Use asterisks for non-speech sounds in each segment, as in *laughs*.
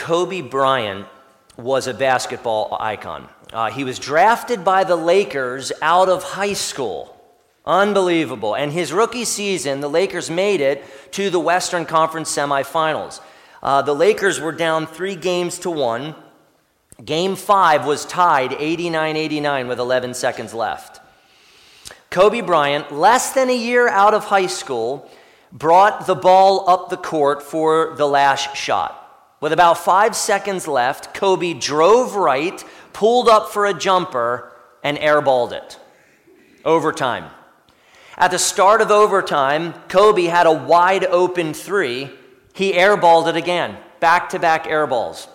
Kobe Bryant was a basketball icon. Uh, he was drafted by the Lakers out of high school. Unbelievable. And his rookie season, the Lakers made it to the Western Conference semifinals. Uh, the Lakers were down three games to one. Game five was tied 89 89 with 11 seconds left. Kobe Bryant, less than a year out of high school, brought the ball up the court for the last shot. With about five seconds left, Kobe drove right, pulled up for a jumper, and airballed it. Overtime. At the start of overtime, Kobe had a wide open three. He airballed it again, back to back airballs.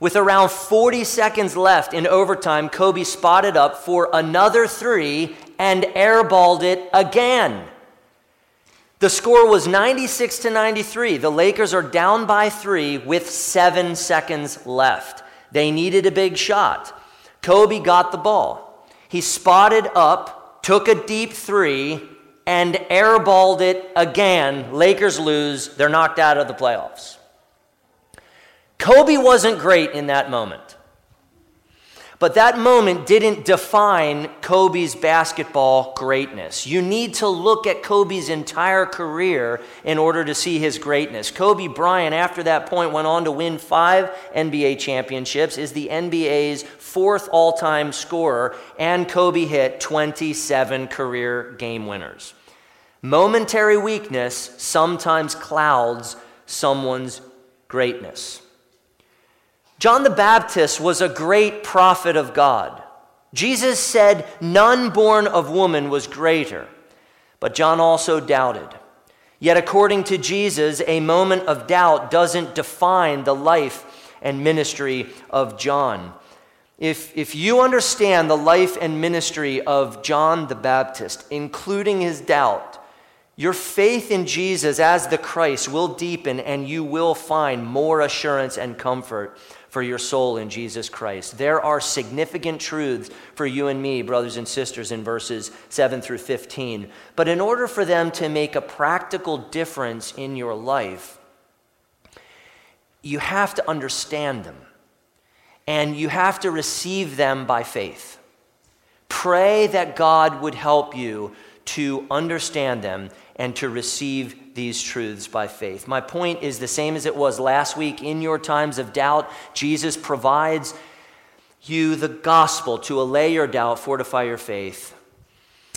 With around 40 seconds left in overtime, Kobe spotted up for another three and airballed it again. The score was 96 to 93. The Lakers are down by three with seven seconds left. They needed a big shot. Kobe got the ball. He spotted up, took a deep three, and airballed it again. Lakers lose. They're knocked out of the playoffs. Kobe wasn't great in that moment. But that moment didn't define Kobe's basketball greatness. You need to look at Kobe's entire career in order to see his greatness. Kobe Bryant, after that point, went on to win five NBA championships, is the NBA's fourth all time scorer, and Kobe hit 27 career game winners. Momentary weakness sometimes clouds someone's greatness. John the Baptist was a great prophet of God. Jesus said, None born of woman was greater. But John also doubted. Yet, according to Jesus, a moment of doubt doesn't define the life and ministry of John. If, if you understand the life and ministry of John the Baptist, including his doubt, your faith in Jesus as the Christ will deepen and you will find more assurance and comfort for your soul in Jesus Christ. There are significant truths for you and me, brothers and sisters, in verses 7 through 15. But in order for them to make a practical difference in your life, you have to understand them and you have to receive them by faith. Pray that God would help you to understand them and to receive these truths by faith. My point is the same as it was last week. In your times of doubt, Jesus provides you the gospel to allay your doubt, fortify your faith,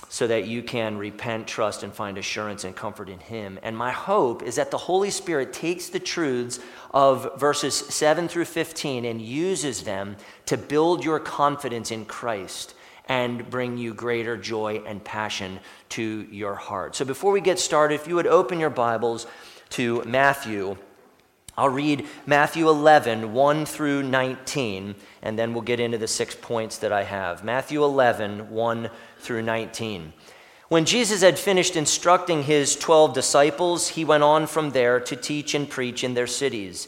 so that you can repent, trust, and find assurance and comfort in Him. And my hope is that the Holy Spirit takes the truths of verses 7 through 15 and uses them to build your confidence in Christ and bring you greater joy and passion to your heart. So before we get started, if you would open your Bibles to Matthew, I'll read Matthew 11, 1 through 19, and then we'll get into the six points that I have. Matthew 11, 1 through 19. When Jesus had finished instructing his 12 disciples, he went on from there to teach and preach in their cities.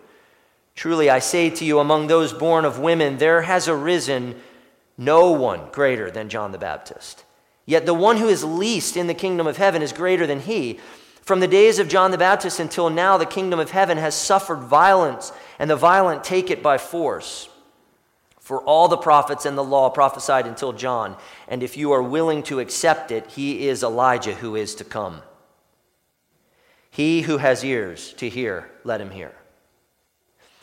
Truly, I say to you, among those born of women, there has arisen no one greater than John the Baptist. Yet the one who is least in the kingdom of heaven is greater than he. From the days of John the Baptist until now, the kingdom of heaven has suffered violence, and the violent take it by force. For all the prophets and the law prophesied until John, and if you are willing to accept it, he is Elijah who is to come. He who has ears to hear, let him hear.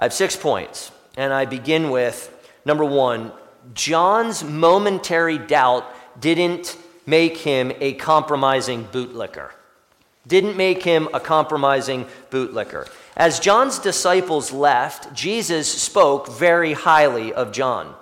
I have six points, and I begin with number one John's momentary doubt didn't make him a compromising bootlicker didn't make him a compromising bootlicker. As John's disciples left, Jesus spoke very highly of John.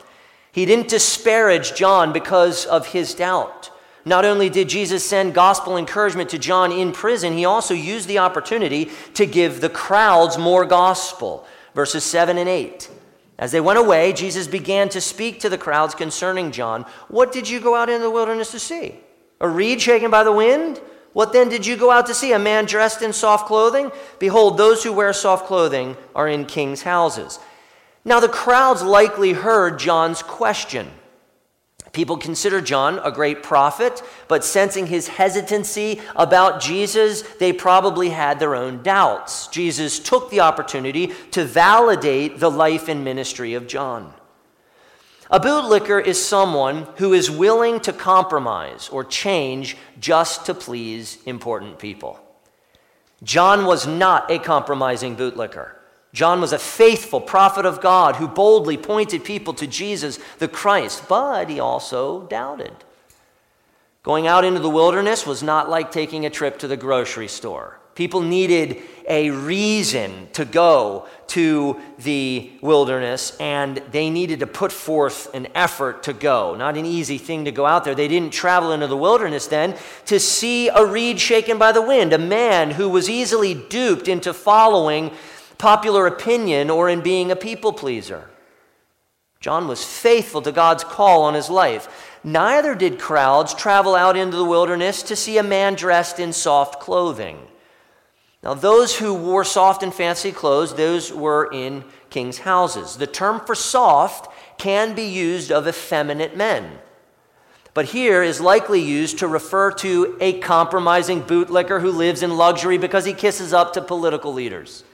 He didn't disparage John because of his doubt. Not only did Jesus send gospel encouragement to John in prison, he also used the opportunity to give the crowds more gospel. Verses 7 and 8. As they went away, Jesus began to speak to the crowds concerning John. What did you go out into the wilderness to see? A reed shaken by the wind? What then did you go out to see? A man dressed in soft clothing? Behold, those who wear soft clothing are in king's houses. Now, the crowds likely heard John's question. People consider John a great prophet, but sensing his hesitancy about Jesus, they probably had their own doubts. Jesus took the opportunity to validate the life and ministry of John. A bootlicker is someone who is willing to compromise or change just to please important people. John was not a compromising bootlicker. John was a faithful prophet of God who boldly pointed people to Jesus the Christ, but he also doubted. Going out into the wilderness was not like taking a trip to the grocery store. People needed a reason to go to the wilderness, and they needed to put forth an effort to go. Not an easy thing to go out there. They didn't travel into the wilderness then to see a reed shaken by the wind, a man who was easily duped into following popular opinion or in being a people pleaser. John was faithful to God's call on his life. Neither did crowds travel out into the wilderness to see a man dressed in soft clothing. Now, those who wore soft and fancy clothes, those were in king's houses. The term for soft can be used of effeminate men, but here is likely used to refer to a compromising bootlicker who lives in luxury because he kisses up to political leaders.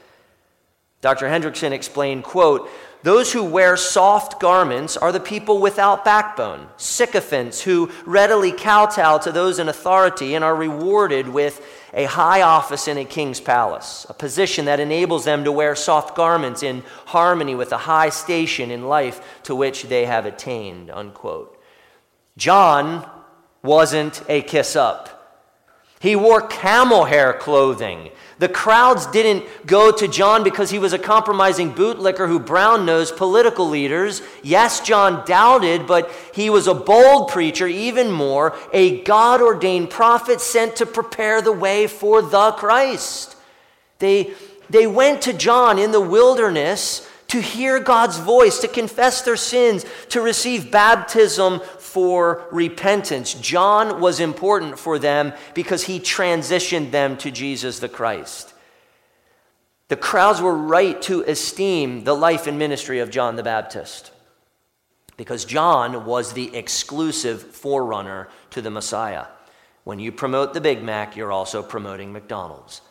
Dr. Hendriksen explained, quote, those who wear soft garments are the people without backbone, sycophants who readily kowtow to those in authority and are rewarded with a high office in a king's palace, a position that enables them to wear soft garments in harmony with the high station in life to which they have attained. Unquote. John wasn't a kiss up. He wore camel hair clothing the crowds didn't go to John because he was a compromising bootlicker who brown nosed political leaders. Yes, John doubted, but he was a bold preacher, even more, a God ordained prophet sent to prepare the way for the Christ. They, they went to John in the wilderness to hear God's voice, to confess their sins, to receive baptism for repentance. John was important for them because he transitioned them to Jesus the Christ. The crowds were right to esteem the life and ministry of John the Baptist because John was the exclusive forerunner to the Messiah. When you promote the Big Mac, you're also promoting McDonald's.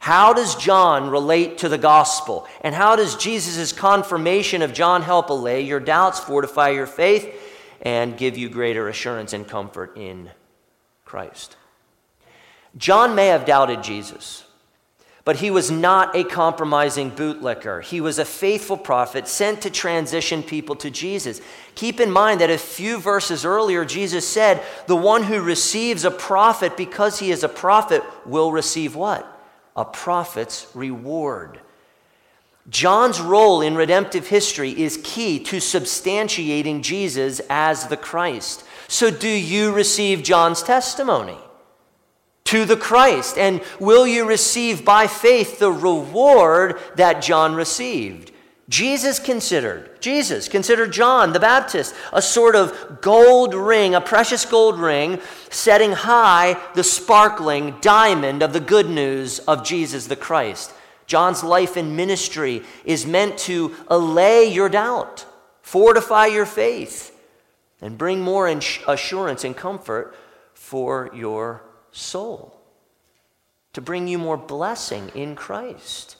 How does John relate to the gospel? And how does Jesus' confirmation of John help allay your doubts, fortify your faith, and give you greater assurance and comfort in Christ. John may have doubted Jesus, but he was not a compromising bootlicker. He was a faithful prophet sent to transition people to Jesus. Keep in mind that a few verses earlier, Jesus said, The one who receives a prophet because he is a prophet will receive what? A prophet's reward. John's role in redemptive history is key to substantiating Jesus as the Christ. So, do you receive John's testimony to the Christ? And will you receive by faith the reward that John received? Jesus considered, Jesus considered John the Baptist a sort of gold ring, a precious gold ring, setting high the sparkling diamond of the good news of Jesus the Christ. John's life and ministry is meant to allay your doubt, fortify your faith, and bring more assurance and comfort for your soul, to bring you more blessing in Christ.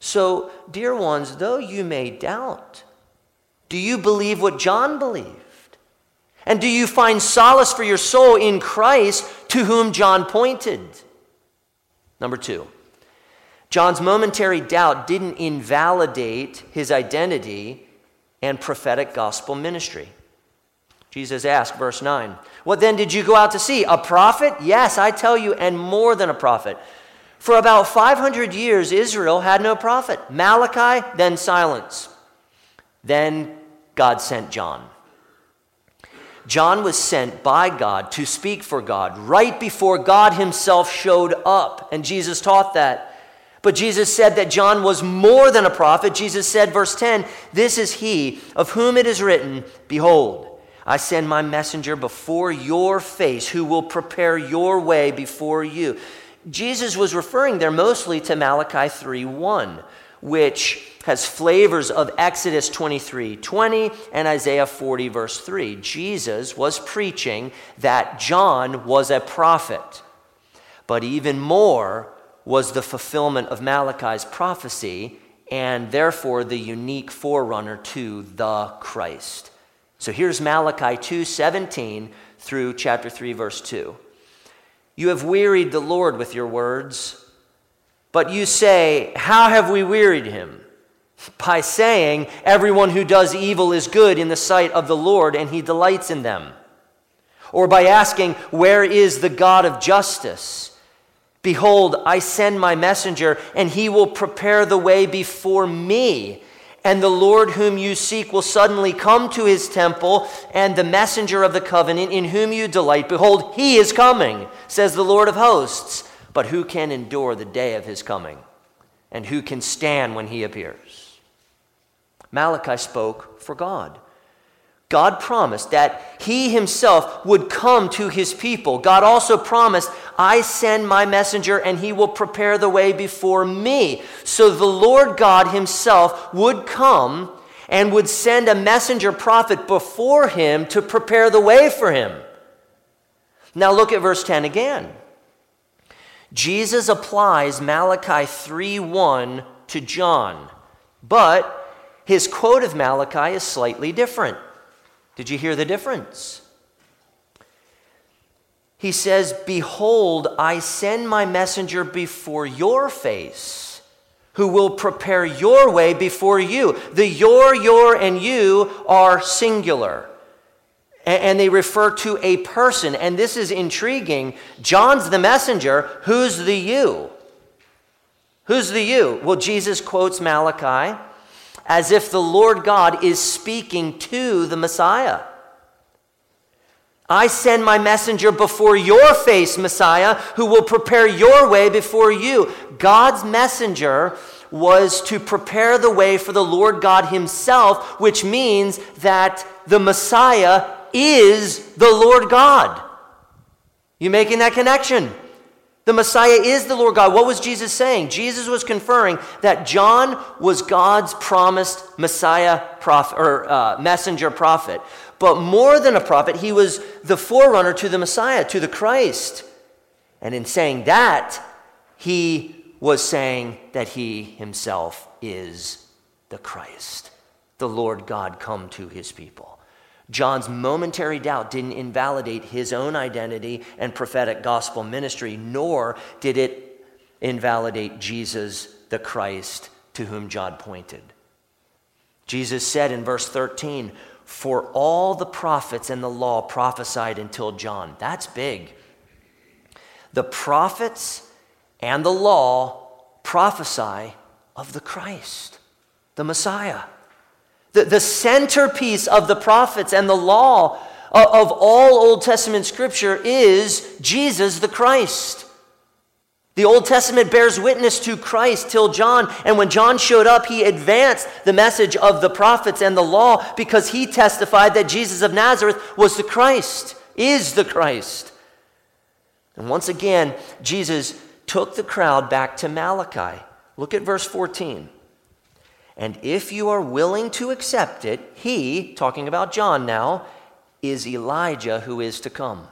So, dear ones, though you may doubt, do you believe what John believed? And do you find solace for your soul in Christ to whom John pointed? Number two, John's momentary doubt didn't invalidate his identity and prophetic gospel ministry. Jesus asked, verse 9, What then did you go out to see? A prophet? Yes, I tell you, and more than a prophet. For about 500 years, Israel had no prophet. Malachi, then silence. Then God sent John. John was sent by God to speak for God right before God himself showed up. And Jesus taught that. But Jesus said that John was more than a prophet. Jesus said, verse 10, This is he of whom it is written, Behold, I send my messenger before your face who will prepare your way before you. Jesus was referring there mostly to Malachi 3 1, which has flavors of Exodus 23 20 and Isaiah 40, verse 3. Jesus was preaching that John was a prophet, but even more was the fulfillment of Malachi's prophecy and therefore the unique forerunner to the Christ. So here's Malachi 2 17 through chapter 3, verse 2. You have wearied the Lord with your words, but you say, How have we wearied him? by saying, Everyone who does evil is good in the sight of the Lord, and he delights in them. Or by asking, Where is the God of justice? Behold, I send my messenger, and he will prepare the way before me. And the Lord whom you seek will suddenly come to his temple, and the messenger of the covenant in whom you delight, behold, he is coming, says the Lord of hosts. But who can endure the day of his coming? And who can stand when he appears? Malachi spoke for God. God promised that he himself would come to his people. God also promised, I send my messenger and he will prepare the way before me. So the Lord God himself would come and would send a messenger prophet before him to prepare the way for him. Now look at verse 10 again. Jesus applies Malachi 3:1 to John. But his quote of Malachi is slightly different. Did you hear the difference? He says, Behold, I send my messenger before your face, who will prepare your way before you. The your, your, and you are singular. And they refer to a person. And this is intriguing. John's the messenger. Who's the you? Who's the you? Well, Jesus quotes Malachi as if the Lord God is speaking to the Messiah. I send my messenger before your face, Messiah, who will prepare your way before you. God's messenger was to prepare the way for the Lord God Himself, which means that the Messiah is the Lord God. You making that connection? The Messiah is the Lord God. What was Jesus saying? Jesus was conferring that John was God's promised Messiah prophet, or uh, messenger prophet. But more than a prophet, he was the forerunner to the Messiah, to the Christ. And in saying that, he was saying that he himself is the Christ, the Lord God come to his people. John's momentary doubt didn't invalidate his own identity and prophetic gospel ministry, nor did it invalidate Jesus, the Christ, to whom John pointed. Jesus said in verse 13, For all the prophets and the law prophesied until John. That's big. The prophets and the law prophesy of the Christ, the Messiah. The, the centerpiece of the prophets and the law of all Old Testament scripture is Jesus the Christ. The Old Testament bears witness to Christ till John, and when John showed up, he advanced the message of the prophets and the law because he testified that Jesus of Nazareth was the Christ, is the Christ. And once again, Jesus took the crowd back to Malachi. Look at verse 14. And if you are willing to accept it, he, talking about John now, is Elijah who is to come.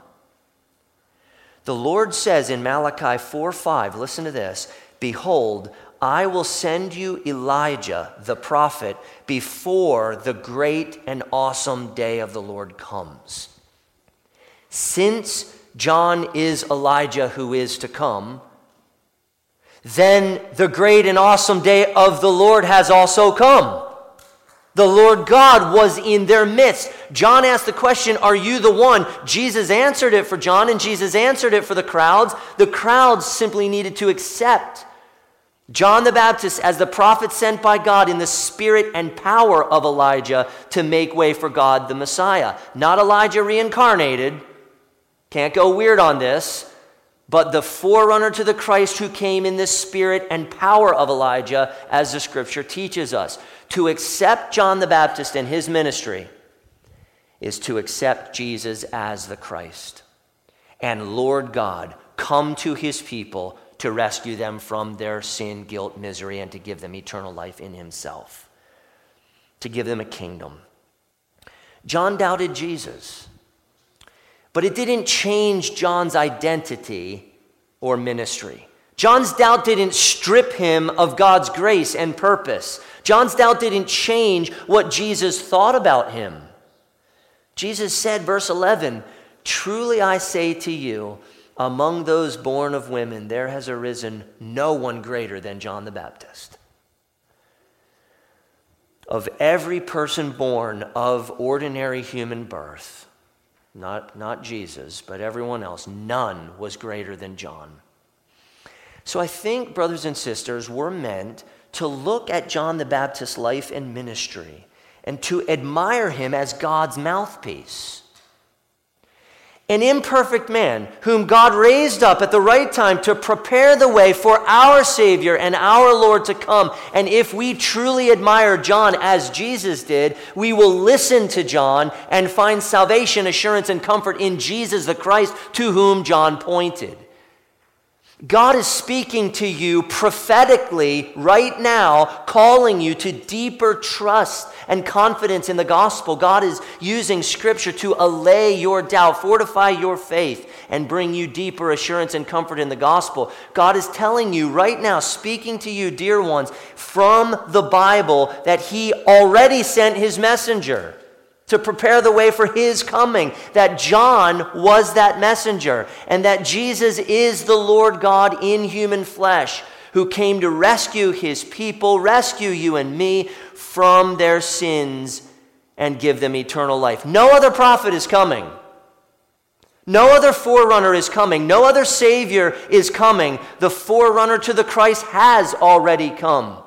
The Lord says in Malachi 4 5, listen to this Behold, I will send you Elijah, the prophet, before the great and awesome day of the Lord comes. Since John is Elijah who is to come, then the great and awesome day of the Lord has also come. The Lord God was in their midst. John asked the question, Are you the one? Jesus answered it for John, and Jesus answered it for the crowds. The crowds simply needed to accept John the Baptist as the prophet sent by God in the spirit and power of Elijah to make way for God the Messiah. Not Elijah reincarnated. Can't go weird on this but the forerunner to the Christ who came in the spirit and power of Elijah, as the scripture teaches us. To accept John the Baptist and his ministry is to accept Jesus as the Christ. And Lord God, come to his people to rescue them from their sin, guilt, misery, and to give them eternal life in himself, to give them a kingdom. John doubted Jesus. But it didn't change John's identity or ministry. John's doubt didn't strip him of God's grace and purpose. John's doubt didn't change what Jesus thought about him. Jesus said, verse 11, Truly I say to you, among those born of women, there has arisen no one greater than John the Baptist. Of every person born of ordinary human birth, not, not Jesus, but everyone else, none was greater than John. So I think, brothers and sisters, we're meant to look at John the Baptist's life and ministry and to admire him as God's mouthpiece an imperfect man whom God raised up at the right time to prepare the way for our Savior and our Lord to come. And if we truly admire John as Jesus did, we will listen to John and find salvation, assurance, and comfort in Jesus the Christ to whom John pointed. God is speaking to you prophetically right now, calling you to deeper trust and confidence in the gospel. God is using scripture to allay your doubt, fortify your faith, and bring you deeper assurance and comfort in the gospel. God is telling you right now, speaking to you, dear ones, from the Bible, that He already sent His messenger to prepare the way for his coming, that John was that messenger, and that Jesus is the Lord God in human flesh who came to rescue his people, rescue you and me from their sins, and give them eternal life. No other prophet is coming. No other forerunner is coming. No other Savior is coming. The forerunner to the Christ has already come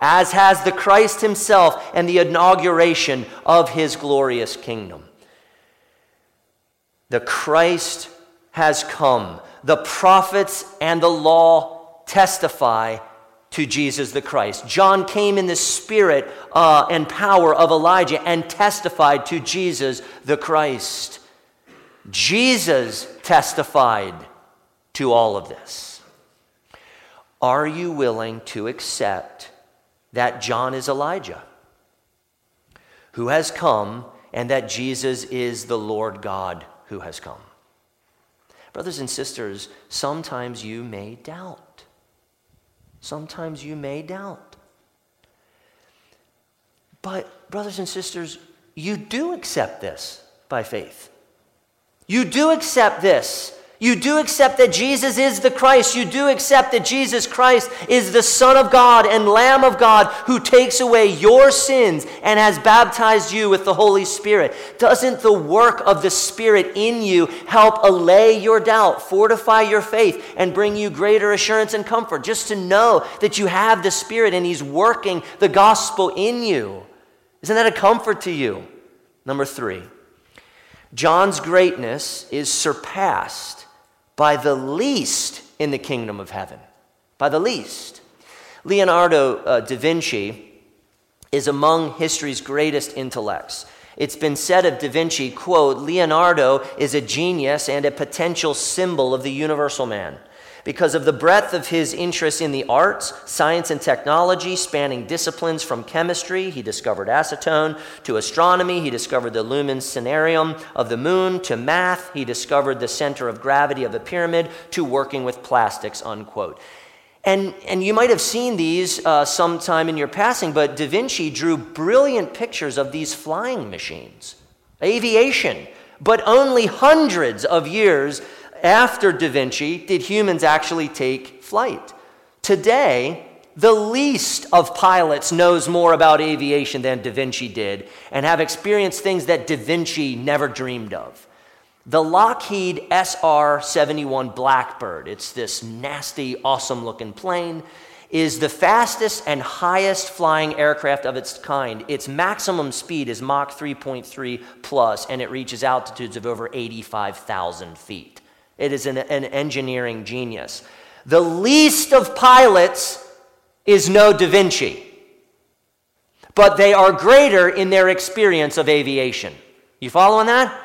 as has the Christ himself and the inauguration of his glorious kingdom. The Christ has come. The prophets and the law testify to Jesus the Christ. John came in the spirit uh, and power of Elijah and testified to Jesus the Christ. Jesus testified to all of this. Are you willing to accept that John is Elijah who has come and that Jesus is the Lord God who has come. Brothers and sisters, sometimes you may doubt. Sometimes you may doubt. But, brothers and sisters, you do accept this by faith. You do accept this you do accept that Jesus is the Christ. You do accept that Jesus Christ is the Son of God and Lamb of God who takes away your sins and has baptized you with the Holy Spirit. Doesn't the work of the Spirit in you help allay your doubt, fortify your faith, and bring you greater assurance and comfort? Just to know that you have the Spirit and He's working the gospel in you. Isn't that a comfort to you? Number three, John's greatness is surpassed by the least in the kingdom of heaven. By the least. Leonardo uh, da Vinci is among history's greatest intellects. It's been said of Da Vinci, quote, Leonardo is a genius and a potential symbol of the universal man. Because of the breadth of his interest in the arts, science, and technology, spanning disciplines from chemistry, he discovered acetone, to astronomy, he discovered the lumen cinereum of the moon, to math, he discovered the center of gravity of a pyramid, to working with plastics, unquote. And, and you might have seen these uh, sometime in your passing, but Da Vinci drew brilliant pictures of these flying machines, aviation, but only hundreds of years after Da Vinci did humans actually take flight. Today, the least of pilots knows more about aviation than Da Vinci did and have experienced things that Da Vinci never dreamed of. The Lockheed SR 71 Blackbird, it's this nasty, awesome looking plane, is the fastest and highest flying aircraft of its kind. Its maximum speed is Mach 3.3 plus, and it reaches altitudes of over 85,000 feet. It is an, an engineering genius. The least of pilots is no Da Vinci, but they are greater in their experience of aviation. You following that?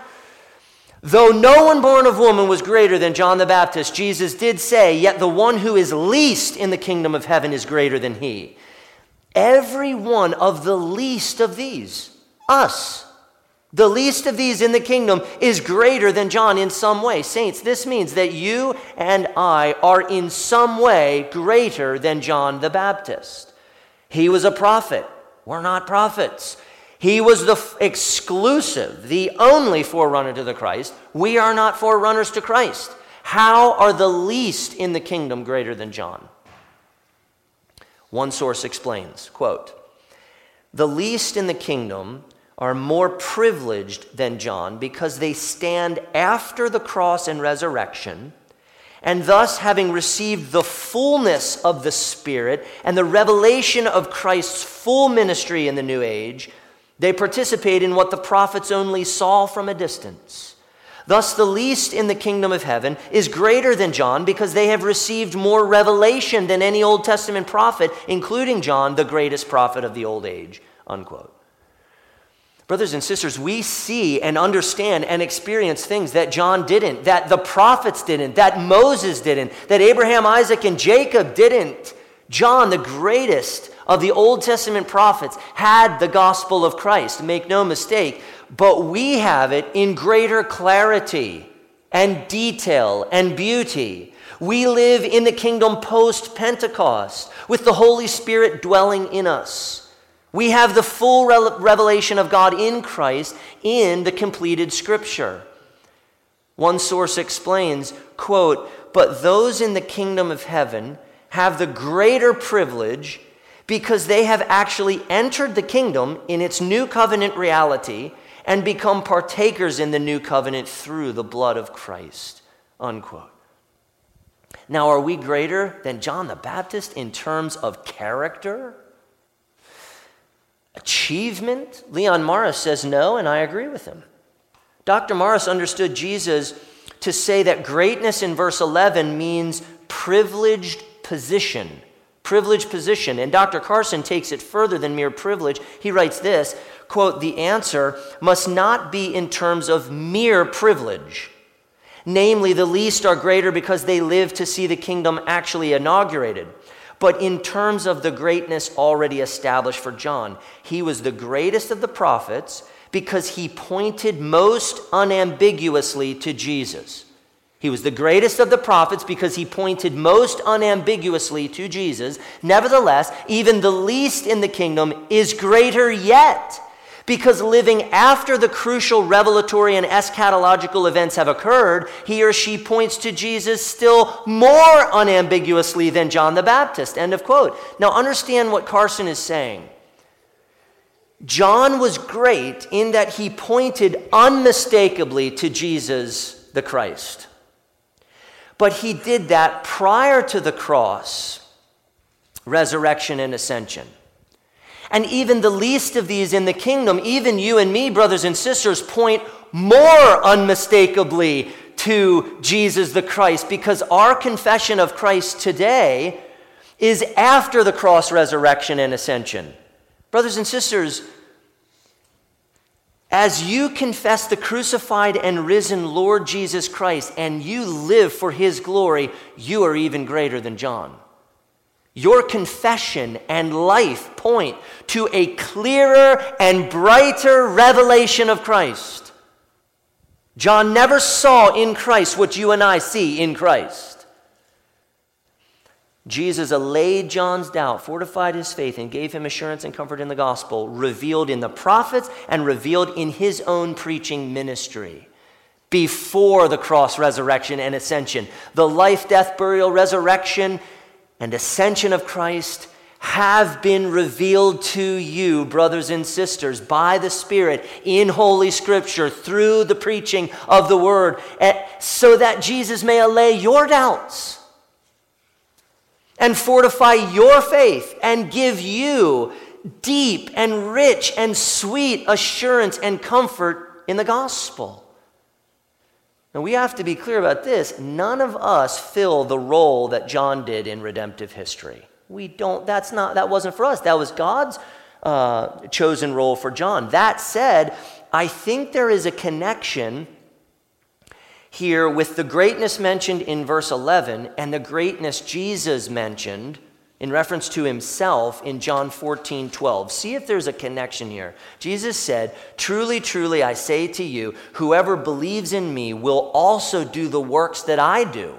Though no one born of woman was greater than John the Baptist, Jesus did say, Yet the one who is least in the kingdom of heaven is greater than he. Every one of the least of these, us, the least of these in the kingdom is greater than John in some way. Saints, this means that you and I are in some way greater than John the Baptist. He was a prophet. We're not prophets. He was the f- exclusive, the only forerunner to the Christ. We are not forerunners to Christ. How are the least in the kingdom greater than John? One source explains, quote, "The least in the kingdom are more privileged than John because they stand after the cross and resurrection, and thus, having received the fullness of the Spirit and the revelation of Christ's full ministry in the new age, they participate in what the prophets only saw from a distance. Thus, the least in the kingdom of heaven is greater than John because they have received more revelation than any Old Testament prophet, including John, the greatest prophet of the old age. Unquote. Brothers and sisters, we see and understand and experience things that John didn't, that the prophets didn't, that Moses didn't, that Abraham, Isaac, and Jacob didn't. John, the greatest of the Old Testament prophets, had the gospel of Christ, make no mistake, but we have it in greater clarity and detail and beauty. We live in the kingdom post Pentecost with the Holy Spirit dwelling in us. We have the full revelation of God in Christ in the completed scripture. One source explains, quote, but those in the kingdom of heaven have the greater privilege because they have actually entered the kingdom in its new covenant reality and become partakers in the new covenant through the blood of Christ. Unquote. Now, are we greater than John the Baptist in terms of character? Achievement? Leon Morris says no, and I agree with him. Dr. Morris understood Jesus to say that greatness in verse 11 means privileged position. Privileged position. And Dr. Carson takes it further than mere privilege. He writes this quote, the answer must not be in terms of mere privilege. Namely, the least are greater because they live to see the kingdom actually inaugurated but in terms of the greatness already established for John. He was the greatest of the prophets because he pointed most unambiguously to Jesus. He was the greatest of the prophets because he pointed most unambiguously to Jesus. Nevertheless, even the least in the kingdom is greater yet because living after the crucial revelatory and eschatological events have occurred, he or she points to Jesus still more unambiguously than John the Baptist. End of quote. Now, understand what Carson is saying. John was great in that he pointed unmistakably to Jesus the Christ. But he did that prior to the cross, resurrection, and ascension. And even the least of these in the kingdom, even you and me, brothers and sisters, point more unmistakably to Jesus the Christ because our confession of Christ today is after the cross, resurrection, and ascension. Brothers and sisters, As you confess the crucified and risen Lord Jesus Christ and you live for his glory, you are even greater than John. Your confession and life point to a clearer and brighter revelation of Christ. John never saw in Christ what you and I see in Christ. Jesus allayed John's doubt, fortified his faith, and gave him assurance and comfort in the gospel, revealed in the prophets and revealed in his own preaching ministry before the cross, resurrection, and ascension. The life, death, burial, resurrection, and ascension of Christ have been revealed to you, brothers and sisters, by the Spirit in Holy Scripture through the preaching of the Word, eh, so that Jesus may allay your doubts and fortify your faith and give you deep and rich and sweet assurance and comfort in the gospel. Now we have to be clear about this. None of us fill the role that John did in redemptive history. We don't, that's not, that wasn't for us. That was God's uh, chosen role for John. That said, I think there is a connection here with the greatness mentioned in verse 11 and the greatness Jesus mentioned in reference to himself in John 14, 12. See if there's a connection here. Jesus said, Truly, truly, I say to you, whoever believes in me will also do the works that I do.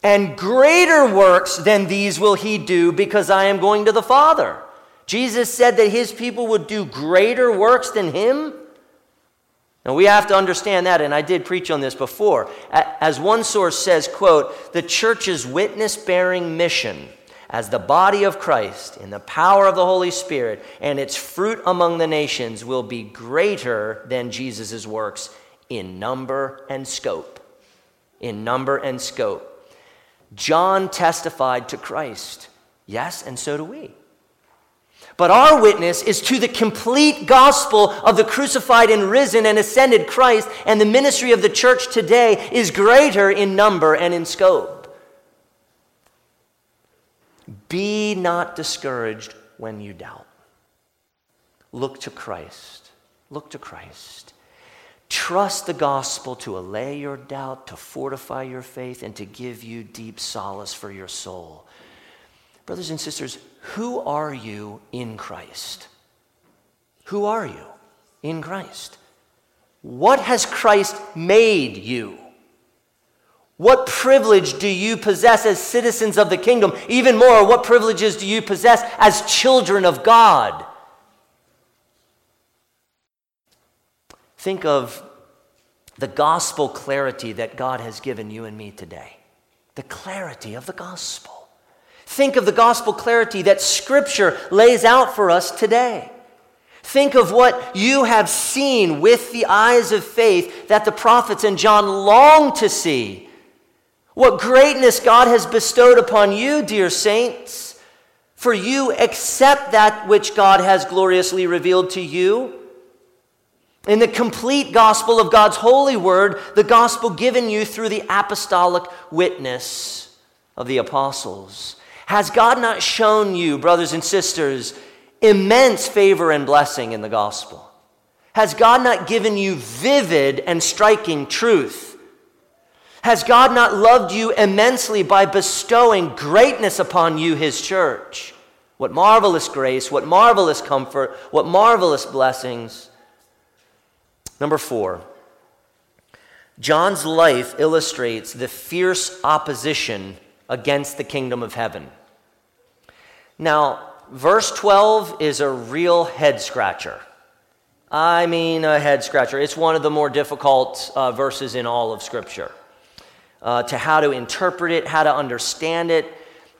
And greater works than these will he do because I am going to the Father. Jesus said that his people would do greater works than him. Now we have to understand that, and I did preach on this before. As one source says, quote, the church's witness-bearing mission as the body of Christ in the power of the Holy Spirit and its fruit among the nations will be greater than Jesus' works in number and scope. In number and scope. John testified to Christ. Yes, and so do we. But our witness is to the complete gospel of the crucified and risen and ascended Christ, and the ministry of the church today is greater in number and in scope. Be not discouraged when you doubt. Look to Christ. Look to Christ. Trust the gospel to allay your doubt, to fortify your faith, and to give you deep solace for your soul. Brothers and sisters, who are you in Christ? Who are you in Christ? What has Christ made you? What privilege do you possess as citizens of the kingdom? Even more, what privileges do you possess as children of God? Think of the gospel clarity that God has given you and me today. The clarity of the gospel. Think of the gospel clarity that Scripture lays out for us today. Think of what you have seen with the eyes of faith that the prophets and John long to see. What greatness God has bestowed upon you, dear saints. For you accept that which God has gloriously revealed to you. In the complete gospel of God's holy word, the gospel given you through the apostolic witness of the apostles. Has God not shown you, brothers and sisters, immense favor and blessing in the gospel? Has God not given you vivid and striking truth? Has God not loved you immensely by bestowing greatness upon you, his church? What marvelous grace, what marvelous comfort, what marvelous blessings. Number four, John's life illustrates the fierce opposition against the kingdom of heaven. Now, verse 12 is a real head scratcher. I mean, a head scratcher. It's one of the more difficult uh, verses in all of Scripture. Uh, to how to interpret it, how to understand it.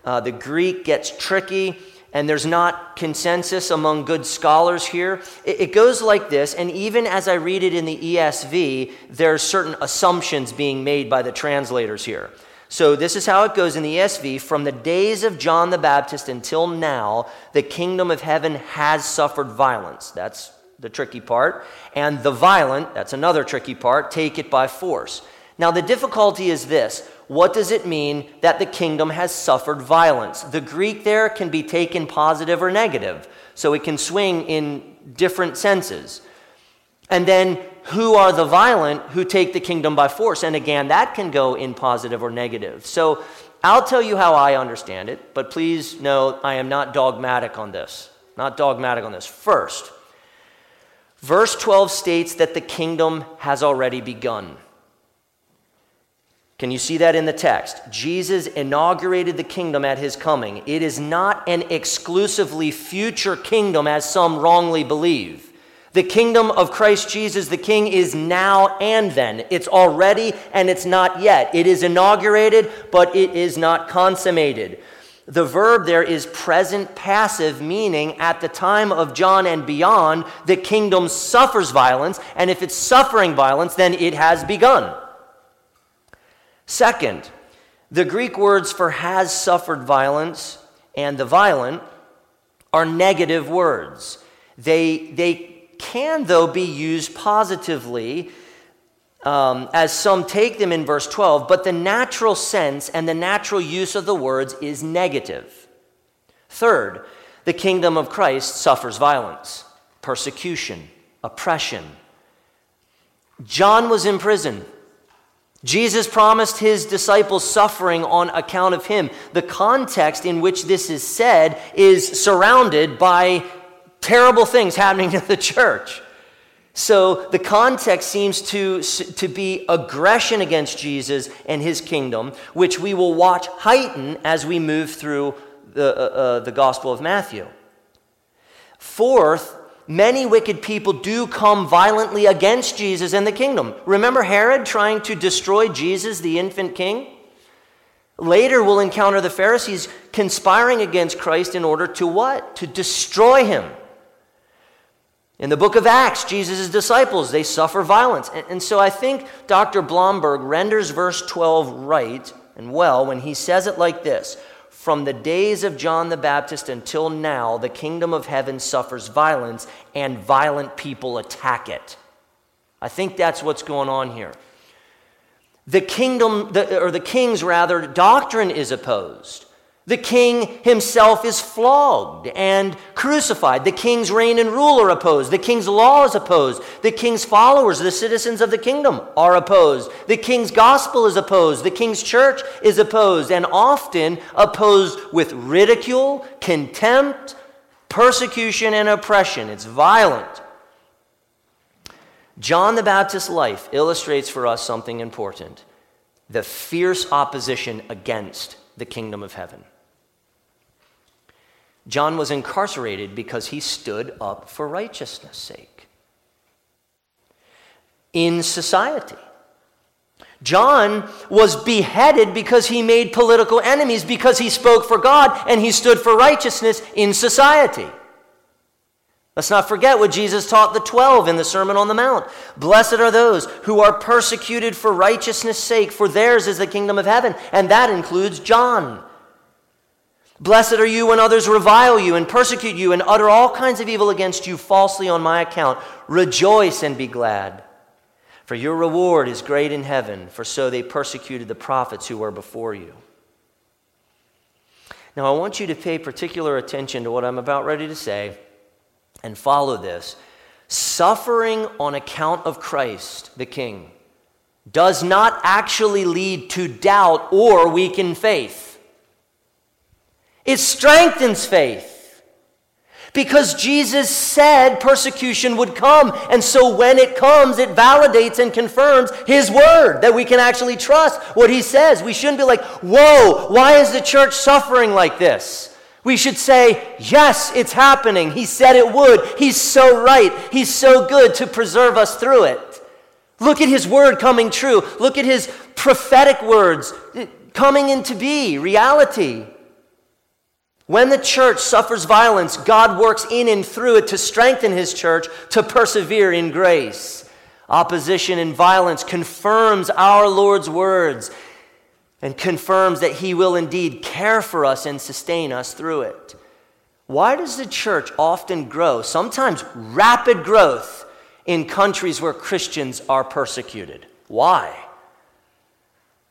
Uh, the Greek gets tricky, and there's not consensus among good scholars here. It, it goes like this, and even as I read it in the ESV, there's certain assumptions being made by the translators here. So, this is how it goes in the ESV. From the days of John the Baptist until now, the kingdom of heaven has suffered violence. That's the tricky part. And the violent, that's another tricky part, take it by force. Now, the difficulty is this what does it mean that the kingdom has suffered violence? The Greek there can be taken positive or negative, so it can swing in different senses. And then who are the violent who take the kingdom by force? And again, that can go in positive or negative. So I'll tell you how I understand it, but please know I am not dogmatic on this. Not dogmatic on this. First, verse 12 states that the kingdom has already begun. Can you see that in the text? Jesus inaugurated the kingdom at his coming. It is not an exclusively future kingdom as some wrongly believe. The kingdom of Christ Jesus, the King, is now and then. It's already and it's not yet. It is inaugurated, but it is not consummated. The verb there is present passive, meaning at the time of John and beyond, the kingdom suffers violence, and if it's suffering violence, then it has begun. Second, the Greek words for has suffered violence and the violent are negative words. They, they can, though, be used positively, um, as some take them in verse 12, but the natural sense and the natural use of the words is negative. Third, the kingdom of Christ suffers violence, persecution, oppression. John was in prison. Jesus promised his disciples suffering on account of him. The context in which this is said is surrounded by terrible things happening *laughs* to the church. So the context seems to, to be aggression against Jesus and his kingdom, which we will watch heighten as we move through the, uh, uh the Gospel of Matthew. Fourth, many wicked people do come violently against Jesus and the kingdom. Remember Herod trying to destroy Jesus, the infant king? Later, we'll encounter the Pharisees conspiring against Christ in order to what? To destroy him. In the book of Acts, Jesus' disciples, they suffer violence. And, and, so I think Dr. Blomberg renders verse 12 right and well when he says it like this from the days of John the Baptist until now, the kingdom of heaven suffers violence, and violent people attack it. I think that's what's going on here. The kingdom, or the king's rather, doctrine is opposed. The king himself is flogged and crucified. The king's reign and rule are opposed. The king's law is opposed. The king's followers, the citizens of the kingdom, are opposed. The king's gospel is opposed. The king's church is opposed, and often opposed with ridicule, contempt, persecution, and oppression. It's violent. John the Baptist's life illustrates for us something important the fierce opposition against the kingdom of heaven. John was incarcerated because he stood up for righteousness' sake. In society, John was beheaded because he made political enemies, because he spoke for God and he stood for righteousness in society. Let's not forget what Jesus taught the 12 in the Sermon on the Mount. Blessed are those who are persecuted for righteousness' sake, for theirs is the kingdom of heaven. And that includes John. Blessed are you when others revile you and persecute you and utter all kinds of evil against you falsely on my account. Rejoice and be glad, for your reward is great in heaven, for so they persecuted the prophets who were before you. Now, I want you to pay particular attention to what I'm about ready to say and follow this. Suffering on account of Christ, the King, does not actually lead to doubt or weaken faith. It strengthens faith. Because Jesus said persecution would come. And so when it comes, it validates and confirms His word that we can actually trust what He says. We shouldn't be like, whoa, why is the church suffering like this? We should say, yes, it's happening. He said it would. He's so right. He's so good to preserve us through it. Look at His word coming true. Look at His prophetic words coming into be, reality. When the church suffers violence, God works in and through it to strengthen his church to persevere in grace. Opposition and violence confirms our Lord's words and confirms that he will indeed care for us and sustain us through it. Why does the church often grow, sometimes rapid growth, in countries where Christians are persecuted? Why?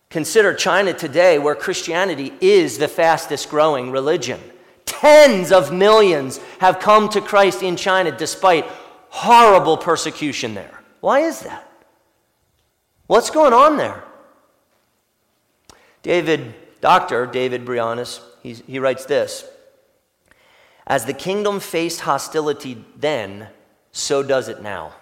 Consider China today, where Christianity is the fastest growing religion. Tens of millions have come to Christ in China despite horrible persecution there. Why is that? What's going on there? David, Dr. David Brianis, he writes this As the kingdom faced hostility then, so does it now.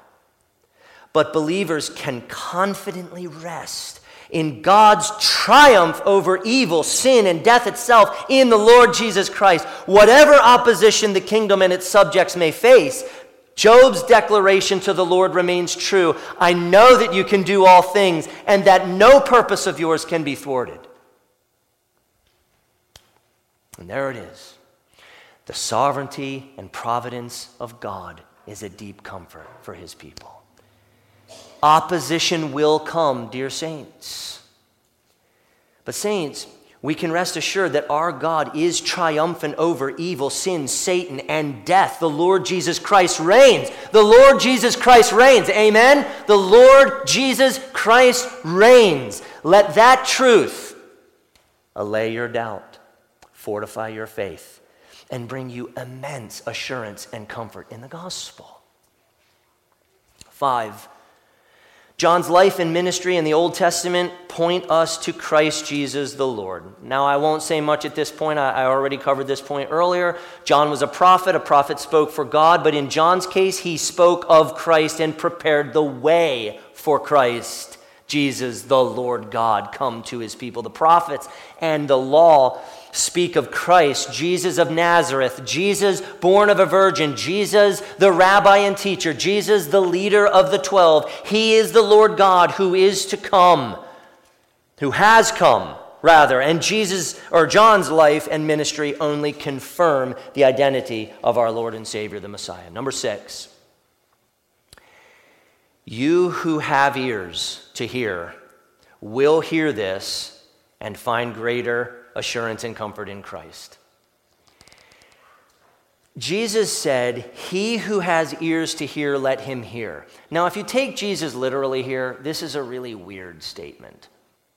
But believers can confidently rest in God's triumph over evil, sin, and death itself in the Lord Jesus Christ. Whatever opposition the kingdom and its subjects may face, Job's declaration to the Lord remains true. I know that you can do all things and that no purpose of yours can be thwarted. And there it is. The sovereignty and providence of God is a deep comfort for his people. Opposition will come, dear saints. But, saints, we can rest assured that our God is triumphant over evil, sin, Satan, and death. The Lord Jesus Christ reigns. The Lord Jesus Christ reigns. Amen? The Lord Jesus Christ reigns. Let that truth allay your doubt, fortify your faith, and bring you immense assurance and comfort in the gospel. Five, John's life and ministry in the Old Testament point us to Christ Jesus the Lord. Now, I won't say much at this point. I, I, already covered this point earlier. John was a prophet. A prophet spoke for God, but in John's case, he spoke of Christ and prepared the way for Christ, Jesus the Lord God, come to his people. The prophets and the law speak of Christ, Jesus of Nazareth, Jesus born of a virgin, Jesus the rabbi and teacher, Jesus the leader of the twelve. He is the Lord God who is to come, who has come, rather. And Jesus, or John's life and ministry only confirm the identity of our Lord and Savior, the Messiah. Number six. You who have ears to hear will hear this and find greater assurance and comfort in Christ. Jesus said, He who has ears to hear, let him hear. Now, if you take Jesus literally here, this is a really weird statement.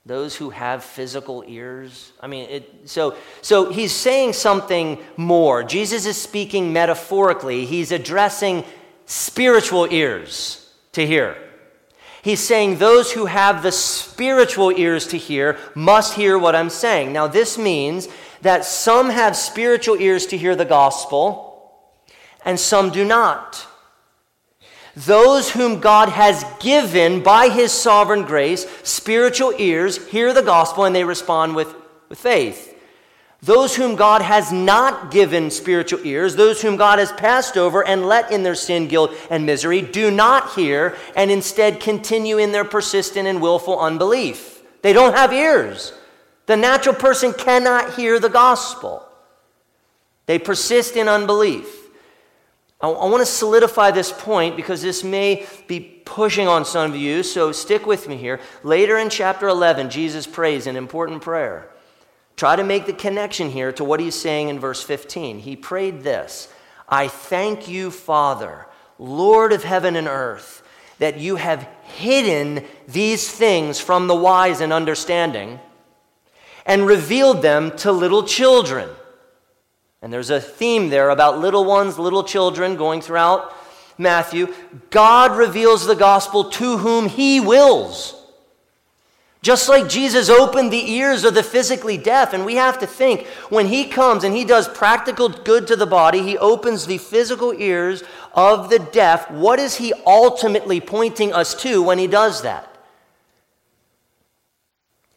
Those who have physical ears. I mean, it, so, so he's saying something more. Jesus is speaking metaphorically, he's addressing spiritual ears to hear. He's saying those who have the spiritual ears to hear must hear what I'm saying. Now, this means that some have spiritual ears to hear the gospel and some do not. Those whom God has given by his sovereign grace spiritual ears hear the gospel and they respond with, with faith. Those whom God has not given spiritual ears, those whom God has passed over and let in their sin, guilt, and misery, do not hear and instead continue in their persistent and willful unbelief. They don't have ears. The natural person cannot hear the gospel. They persist in unbelief. I, I want to solidify this point because this may be pushing on some of you, so stick with me here. Later in chapter 11, Jesus prays an important prayer. Try to make the connection here to what he's saying in verse 15. He prayed this I thank you, Father, Lord of heaven and earth, that you have hidden these things from the wise and understanding and revealed them to little children. And there's a theme there about little ones, little children going throughout Matthew. God reveals the gospel to whom he wills. Just like Jesus opened the ears of the physically deaf, and we have to think when he comes and he does practical good to the body, he opens the physical ears of the deaf. What is he ultimately pointing us to when he does that?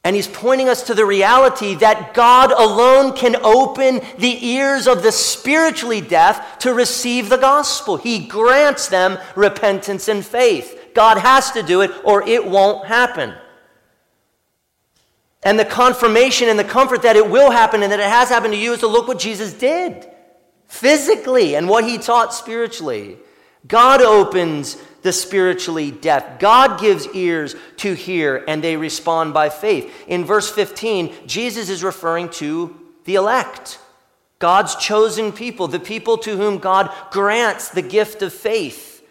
And he's pointing us to the reality that God alone can open the ears of the spiritually deaf to receive the gospel. He grants them repentance and faith. God has to do it, or it won't happen. And the confirmation and the comfort that it will happen and that it has happened to you is to look what Jesus did physically and what he taught spiritually. God opens the spiritually deaf. God gives ears to hear and they respond by faith. In verse 15, Jesus is referring to the elect, God's chosen people, the people to whom God grants the gift of faith.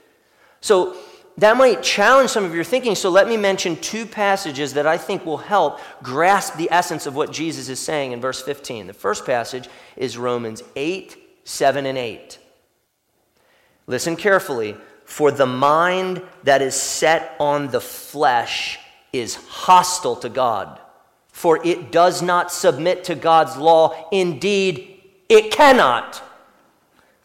So that might challenge some of your thinking, so let me mention two passages that I think will help grasp the essence of what Jesus is saying in verse 15. The first passage is Romans 8, 7, and 8. Listen carefully. For the mind that is set on the flesh is hostile to God, for it does not submit to God's law. Indeed, it cannot.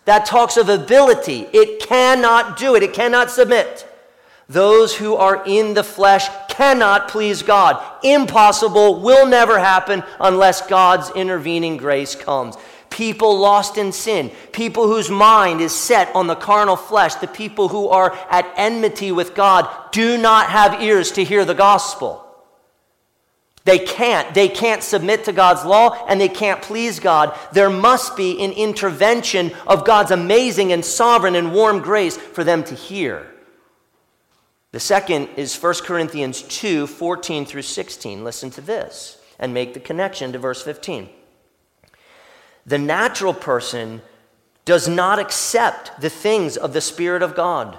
That talks of ability. It cannot do it, it cannot submit. Those who are in the flesh cannot please God. Impossible, will never happen unless God's intervening grace comes. People lost in sin, people whose mind is set on the carnal flesh, the people who are at enmity with God, do not have ears to hear the gospel. They can't. They can't submit to God's law and they can't please God. There must be an intervention of God's amazing and sovereign and warm grace for them to hear. The second is 1 Corinthians 2 14 through 16. Listen to this and make the connection to verse 15. The natural person does not accept the things of the Spirit of God,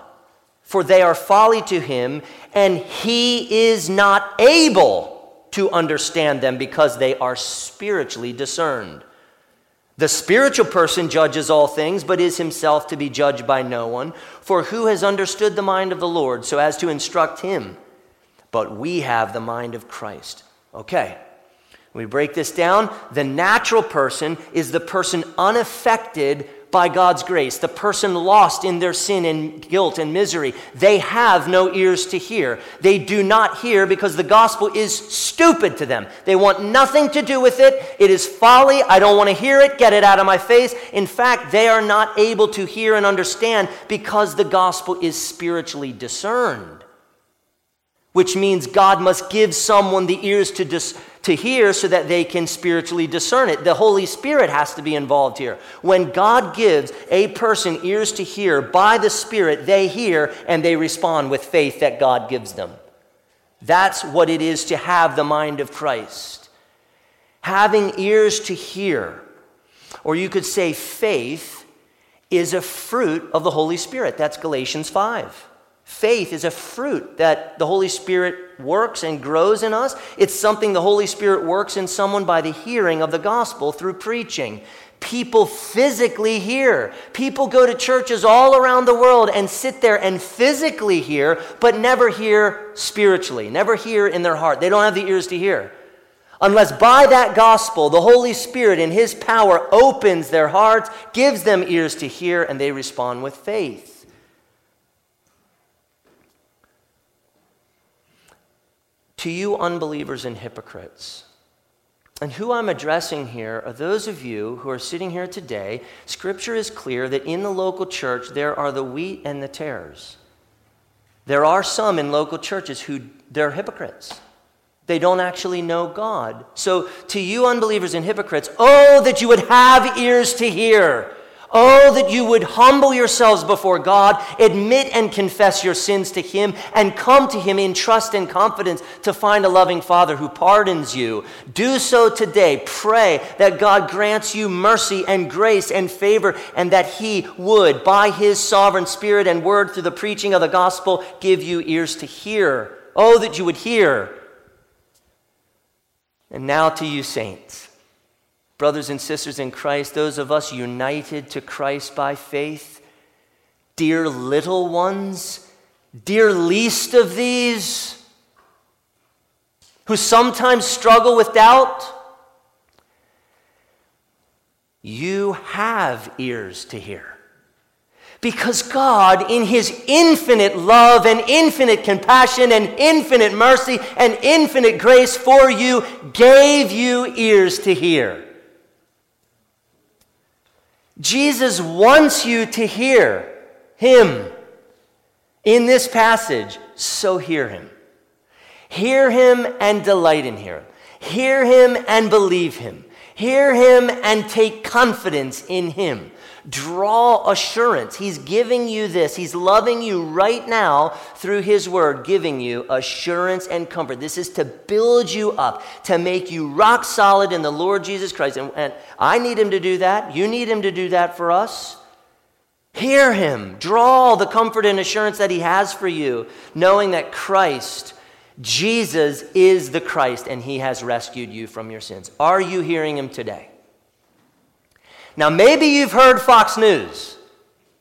for they are folly to him, and he is not able to understand them because they are spiritually discerned. The spiritual person judges all things, but is himself to be judged by no one. For who has understood the mind of the Lord so as to instruct him? But we have the mind of Christ. Okay, we break this down. The natural person is the person unaffected by God's grace, the person lost in their sin and guilt and misery, they have no ears to hear. They do not hear because the gospel is stupid to them. They want nothing to do with it. It is folly. I don't want to hear it. Get it out of my face. In fact, they are not able to hear and understand because the gospel is spiritually discerned which means God must give someone the ears to, dis- to hear so that they can spiritually discern it. The Holy Spirit has to be involved here. When God gives a person ears to hear by the Spirit, they hear and they respond with faith that God gives them. That's what it is to have the mind of Christ. Having ears to hear, or you could say faith, is a fruit of the Holy Spirit. That's Galatians 5. Faith is a fruit that the Holy Spirit works and grows in us. It's something the Holy Spirit works in someone by the hearing of the gospel through preaching. People physically hear. People go to churches all around the world and sit there and physically hear, but never hear spiritually, never hear in their heart. They don't have the ears to hear. Unless by that gospel, the Holy Spirit in His power opens their hearts, gives them ears to hear, and they respond with faith. To you unbelievers and hypocrites. And who I'm addressing here are those of you who are sitting here today. Scripture is clear that in the local church there are the wheat and the tares. There are some in local churches who they're hypocrites. They don't actually know God. So, to you unbelievers and hypocrites, oh, that you would have ears to hear Oh, that you would humble yourselves before God, admit and confess your sins to Him, and come to Him in trust and confidence to find a loving Father who pardons you. Do so today. Pray that God grants you mercy and grace and favor, and that He would, by His sovereign Spirit and word through the preaching of the gospel, give you ears to hear. Oh, that you would hear. And now to you, saints. Brothers and sisters in Christ, those of us united to Christ by faith, dear little ones, dear least of these, who sometimes struggle with doubt, you have ears to hear. Because God, in His infinite love and infinite compassion and infinite mercy and infinite grace for you, gave you ears to hear. Jesus wants you to hear him in this passage, so hear him. Hear him and delight in him. Hear him and believe him. Hear him and take confidence in him. Draw assurance. He's giving you this. He's loving you right now through His Word, giving you assurance and comfort. This is to build you up, to make you rock solid in the Lord Jesus Christ. And, and I need Him to do that. You need Him to do that for us. Hear Him. Draw the comfort and assurance that He has for you, knowing that Christ, Jesus, is the Christ and He has rescued you from your sins. Are you hearing Him today? Now, maybe you've heard Fox News.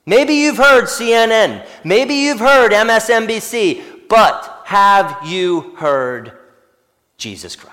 Maybe you've heard CNN. Maybe you've heard MSNBC. But have you heard Jesus Christ?